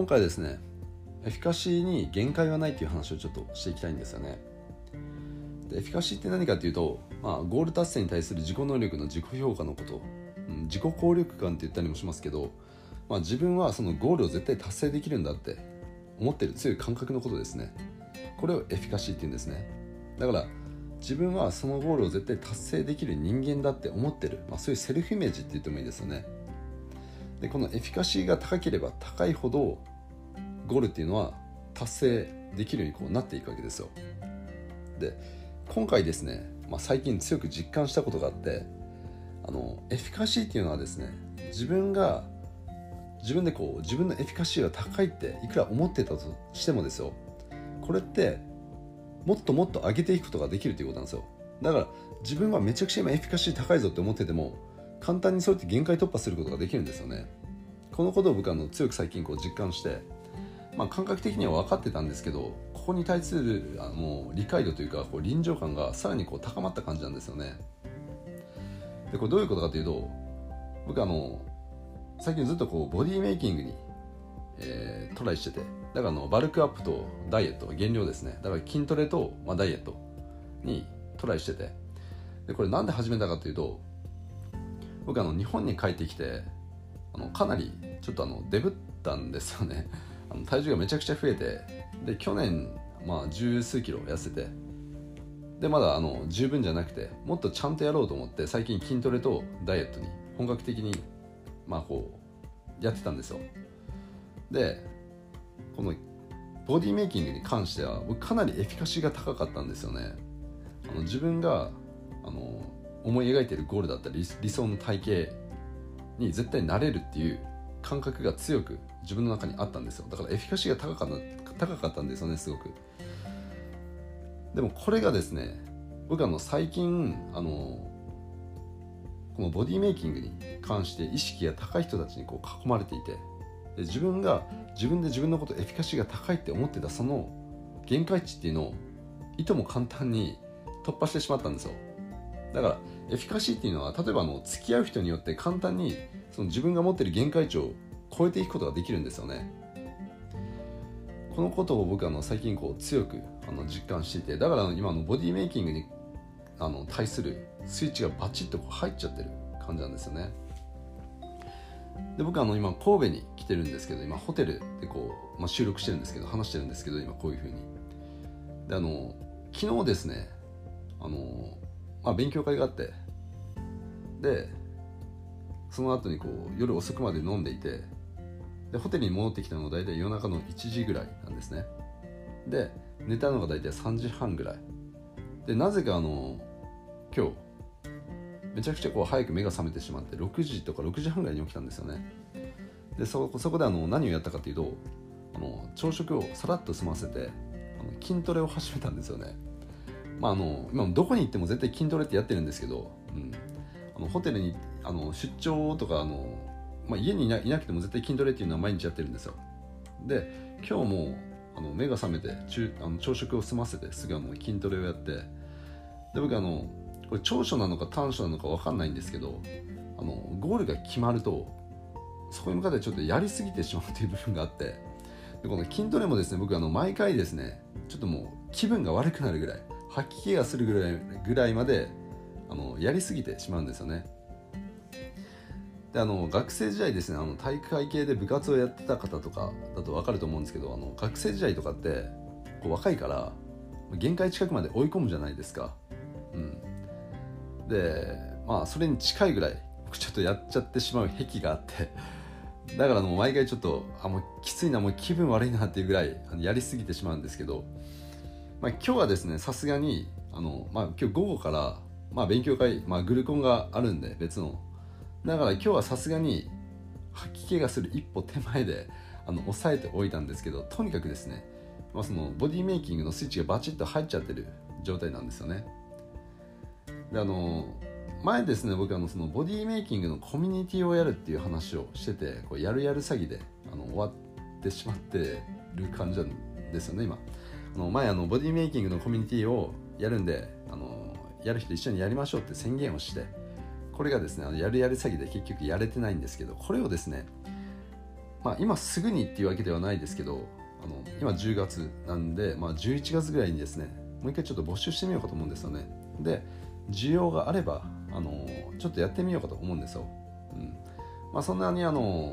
今回ですねエフィカシーに限界はないっていう話をちょっとしていきたいんですよね。でエフィカシーって何かっていうと、まあ、ゴール達成に対する自己能力の自己評価のこと、うん、自己効力感って言ったりもしますけど、まあ、自分はそのゴールを絶対達成できるんだって思ってる強い感覚のことですね。これをエフィカシーって言うんですね。だから自分はそのゴールを絶対達成できる人間だって思ってる、まあ、そういうセルフイメージって言ってもいいですよね。でこのエフィカシーが高ければ高いほどゴールっていうのは達成できるようにこうなっていくわけですよ。で今回ですね、まあ、最近強く実感したことがあってあのエフィカシーっていうのはですね自分が自分でこう自分のエフィカシーが高いっていくら思ってたとしてもですよこれってもっともっと上げていくことができるということなんですよ。だから自分はめちゃくちゃ今エフィカシー高いぞって思ってても簡単にそうやって限界突破することができるんですよね。このことを僕はの強く最近こう実感して、まあ、感覚的には分かってたんですけどここに対するあの理解度というかこう臨場感がさらにこう高まった感じなんですよね。でこれどういうことかというと僕あの最近ずっとこうボディメイキングに、えー、トライしててだからあのバルクアップとダイエット減量ですね。だから筋トレと、まあ、ダイエットにトライしてて。でこれなんで始めたかというと僕あの日本に帰ってきてあのかなりちょっとあのデブったんですよね。あの体重がめちゃくちゃ増えてで去年まあ十数キロ痩せてでまだあの十分じゃなくてもっとちゃんとやろうと思って最近筋トレとダイエットに本格的にまあこうやってたんですよ。でこのボディメイキングに関しては僕かなりエフィカシーが高かったんですよね。あの自分があの思い描いてるゴールだったり理想の体型に絶対なれるっていう感覚が強く自分の中にあったんですよ。だからエフィカシーが高かった高かったんですよねすごく。でもこれがですね僕あの最近あのこのボディメイキングに関して意識が高い人たちにこう囲まれていてで自分が自分で自分のことエフィカシーが高いって思ってたその限界値っていうのをいとも簡単に突破してしまったんですよ。だからエフィカシーっていうのは例えばの付き合う人によって簡単にその自分が持ってる限界値を超えていくことができるんですよね。このことを僕はの最近こう強くあの実感していてだから今のボディメイキングにあの対するスイッチがバチッとこう入っちゃってる感じなんですよね。で僕あの今神戸に来てるんですけど今ホテルでこう、まあ、収録してるんですけど話してるんですけど今こういうふうに。であの昨日ですねあのまあ、勉強会があってでその後にこう夜遅くまで飲んでいてでホテルに戻ってきたのが大体夜中の1時ぐらいなんですね。で寝たのが大体3時半ぐらい。でなぜかあの今日めちゃくちゃこう早く目が覚めてしまって6時とか6時半ぐらいに起きたんですよね。でそこであの何をやったかというとあの朝食をさらっと済ませてあの筋トレを始めたんですよね。まあ、あの今どこに行っても絶対筋トレってやってるんですけど、うん、あのホテルにあの出張とかあの、まあ、家にいないなくても絶対筋トレっていうのは毎日やってるんですよ。で今日もあの目が覚めて中あの朝食を済ませてすぐあの筋トレをやってで僕あのこれ長所なのか短所なのか分かんないんですけどあのゴールが決まるとそこに向かってちょっとやりすぎてしまうという部分があってでこの筋トレもですね僕あの毎回ですねちょっともう気分が悪くなるぐらい吐き気がするぐらいぐらいまであのやりすぎてしまうんですよね。であの学生時代ですねあの体育会系で部活をやってた方とかだと分かると思うんですけどあの学生時代とかってこう若いから限界近くまで追い込むじゃないですか、うん、でまあそれに近いぐらい僕ちょっとやっちゃってしまう癖があってだからもう毎回ちょっとあもうきついなもう気分悪いなっていうぐらいあのやりすぎてしまうんですけどまあ、今日はですねさすがにあの、まあ、今日午後から、まあ、勉強会、まあ、グルコンがあるんで別のだから今日はさすがに吐き気がする一歩手前であの抑えておいたんですけどとにかくですね、まあ、そのボディメイキングのスイッチがバチッと入っちゃってる状態なんですよね。であの前ですね僕あのそのボディメイキングのコミュニティをやるっていう話をしててこうやるやる詐欺であの終わってしまってる感じなんですよね今。あの前あのボディメイキングのコミュニティをやるんであのやる人一緒にやりましょうって宣言をしてこれがですねあのやるやる詐欺で結局やれてないんですけどこれをですねまあ、今すぐにっていうわけではないですけどあの今10月なんで、まあ、11月ぐらいにですねもう一回ちょっと募集してみようかと思うんですよね。で需要があればあのちょっとやってみようかと思うんですよ、うん。まあ、そんなにあの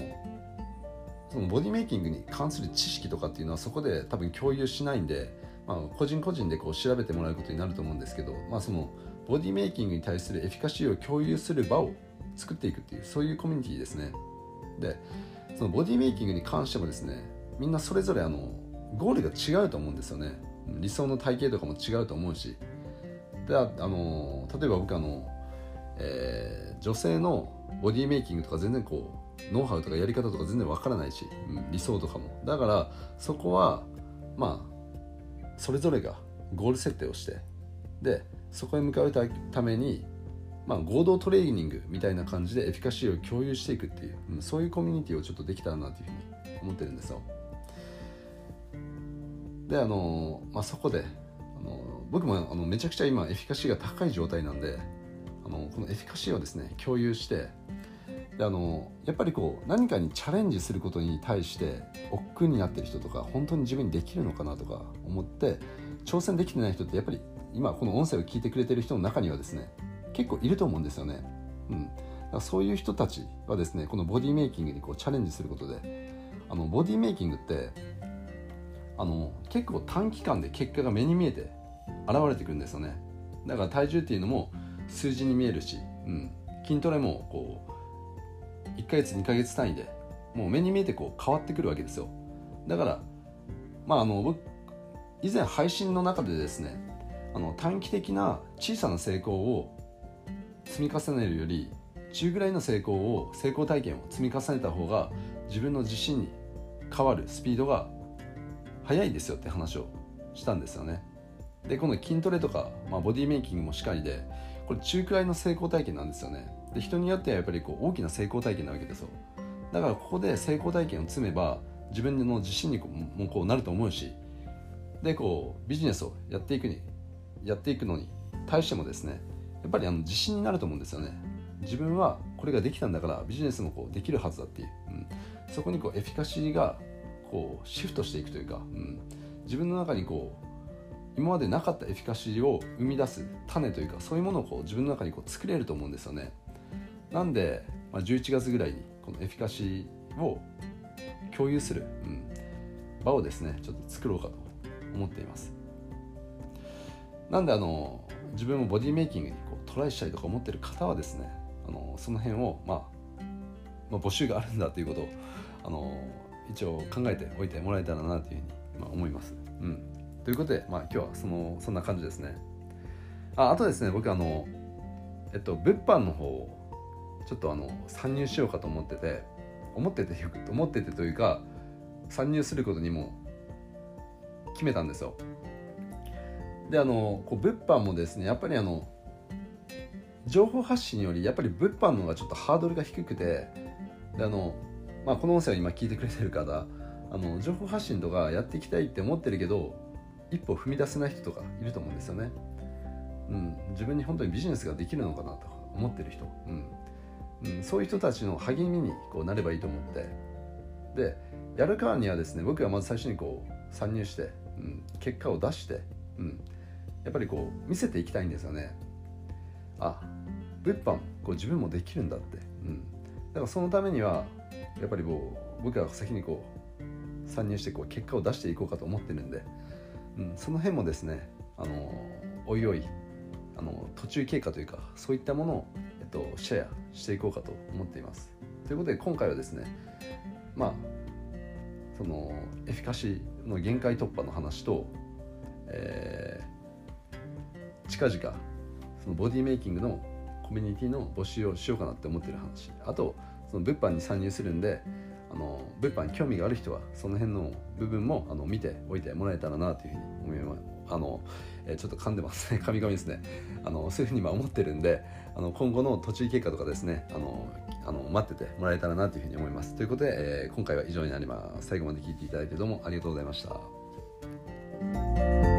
そのボディメイキングに関する知識とかっていうのはそこで多分共有しないんで、まあ、個人個人でこう調べてもらうことになると思うんですけど、まあ、そのボディメイキングに対するエフィカシーを共有する場を作っていくっていうそういうコミュニティですね。でそのボディメイキングに関してもですねみんなそれぞれあのゴールが違うと思うんですよね。理想の体型とかも違うと思うし。であの例えば僕あの、えー、女性のボディメイキングとか全然こうノウハウとかやり方とか全然わからないし、うん、理想とかも。だからそこはまあそれぞれがゴール設定をしてでそこへ向かうために、まあ、合同トレーニングみたいな感じでエフィカシーを共有していくっていう、そういうコミュニティをちょっとできたらなというふうに思ってるんですよ。であの、まあ、そこであの僕もあのめちゃくちゃ今エフィカシーが高い状態なんであのこのエフィカシーをですね共有してであのやっぱりこう何かにチャレンジすることに対して億劫になってる人とか本当に自分にできるのかなとか思って挑戦できてない人ってやっぱり今この音声を聞いてくれてる人の中にはですね結構いると思うんですよね。うん、だからそういう人たちはですねこのボディメイキングにこうチャレンジすることであのボディメイキングってあの結構短期間で結果が目に見えて現れてくるんですよね。だから体重っていうのも数字に見えるし、うん、筋トレもこう1ヶ月2ヶ月単位でもう目に見えてこう変わってくるわけですよ。だからまああの僕以前配信の中でですねあの短期的な小さな成功を積み重ねるより中ぐらいの成功を成功体験を積み重ねた方が自分の自信に変わるスピードが早いですよって話をしたんですよね。でこの筋トレとか、まあ、ボディメイキングもしっかりでこれ中くらいの成功体験なんですよね。で人によってはやっぱりこう大きな成功体験なわけですよ。だからここで成功体験を積めば自分の自信にもこうなると思うしでこうビジネスをやっていくにやっていくのに対してもですねやっぱりあの自信になると思うんですよね。自分はこれができたんだからビジネスもこうできるはずだっていう、うん、そこにこうエフィカシーがこうシフトしていくというか、うん、自分の中にこう今までなかったエフィカシーを生み出す種というかそういうものをこう自分の中にこう作れると思うんですよね。なんで、まあ、11月ぐらいにこのエフィカシーを共有する、うん、場をですねちょっと作ろうかと思っています。なんであの自分もボディメイキングにこうトライしたいとか思ってる方はですねあのその辺を、まあ、まあ募集があるんだということをあの一応考えておいてもらえたらなというふうに、まあ、思います。うん、ということで、まあ、今日はそのそんな感じですね。ああとですね僕あの、えっと、物販の方をちょっとあの参入しようかと思ってて思ってて思っててというか参入することにも決めたんですよ。であのこう物販もですねやっぱりあの情報発信よりやっぱり物販の方がちょっとハードルが低くてであのまあ、この音声を今聞いてくれてる方あの情報発信とかやっていきたいって思ってるけど一歩踏み出せない人とかいると思うんですよね、うん、自分に本当にビジネスができるのかなと思ってる人、うん。うん、そういう人たちの励みにこうなればいいと思って。でやるからにはですね僕はまず最初にこう参入して、うん、結果を出して、うん、やっぱりこう見せていきたいんですよね。あ物販こう自分もできるんだって、うん、だからそのためにはやっぱりこう僕は先にこう参入してこう結果を出していこうかと思ってるんで、うん、その辺もですねあのおいおいあの途中経過というかそういったものを、えっと、シェアしていこうかと思っています。ということで今回はですねまあそのエフィカシーの限界突破の話と、えー、近々そのボディメイキングのコミュニティの募集をしようかなって思ってる話。あとその物販に参入するんであの物販に興味がある人はその辺の部分もあの見ておいてもらえたらなというふうに思います。あの、えー、ちょっと噛んでますね。噛み噛みですね。あのそういうふうに今思ってるんであの今後の途中経過とかですねあのあの待っててもらえたらなというふうに思います。ということで、えー、今回は以上になります。最後まで聞いていただいてどうもありがとうございました。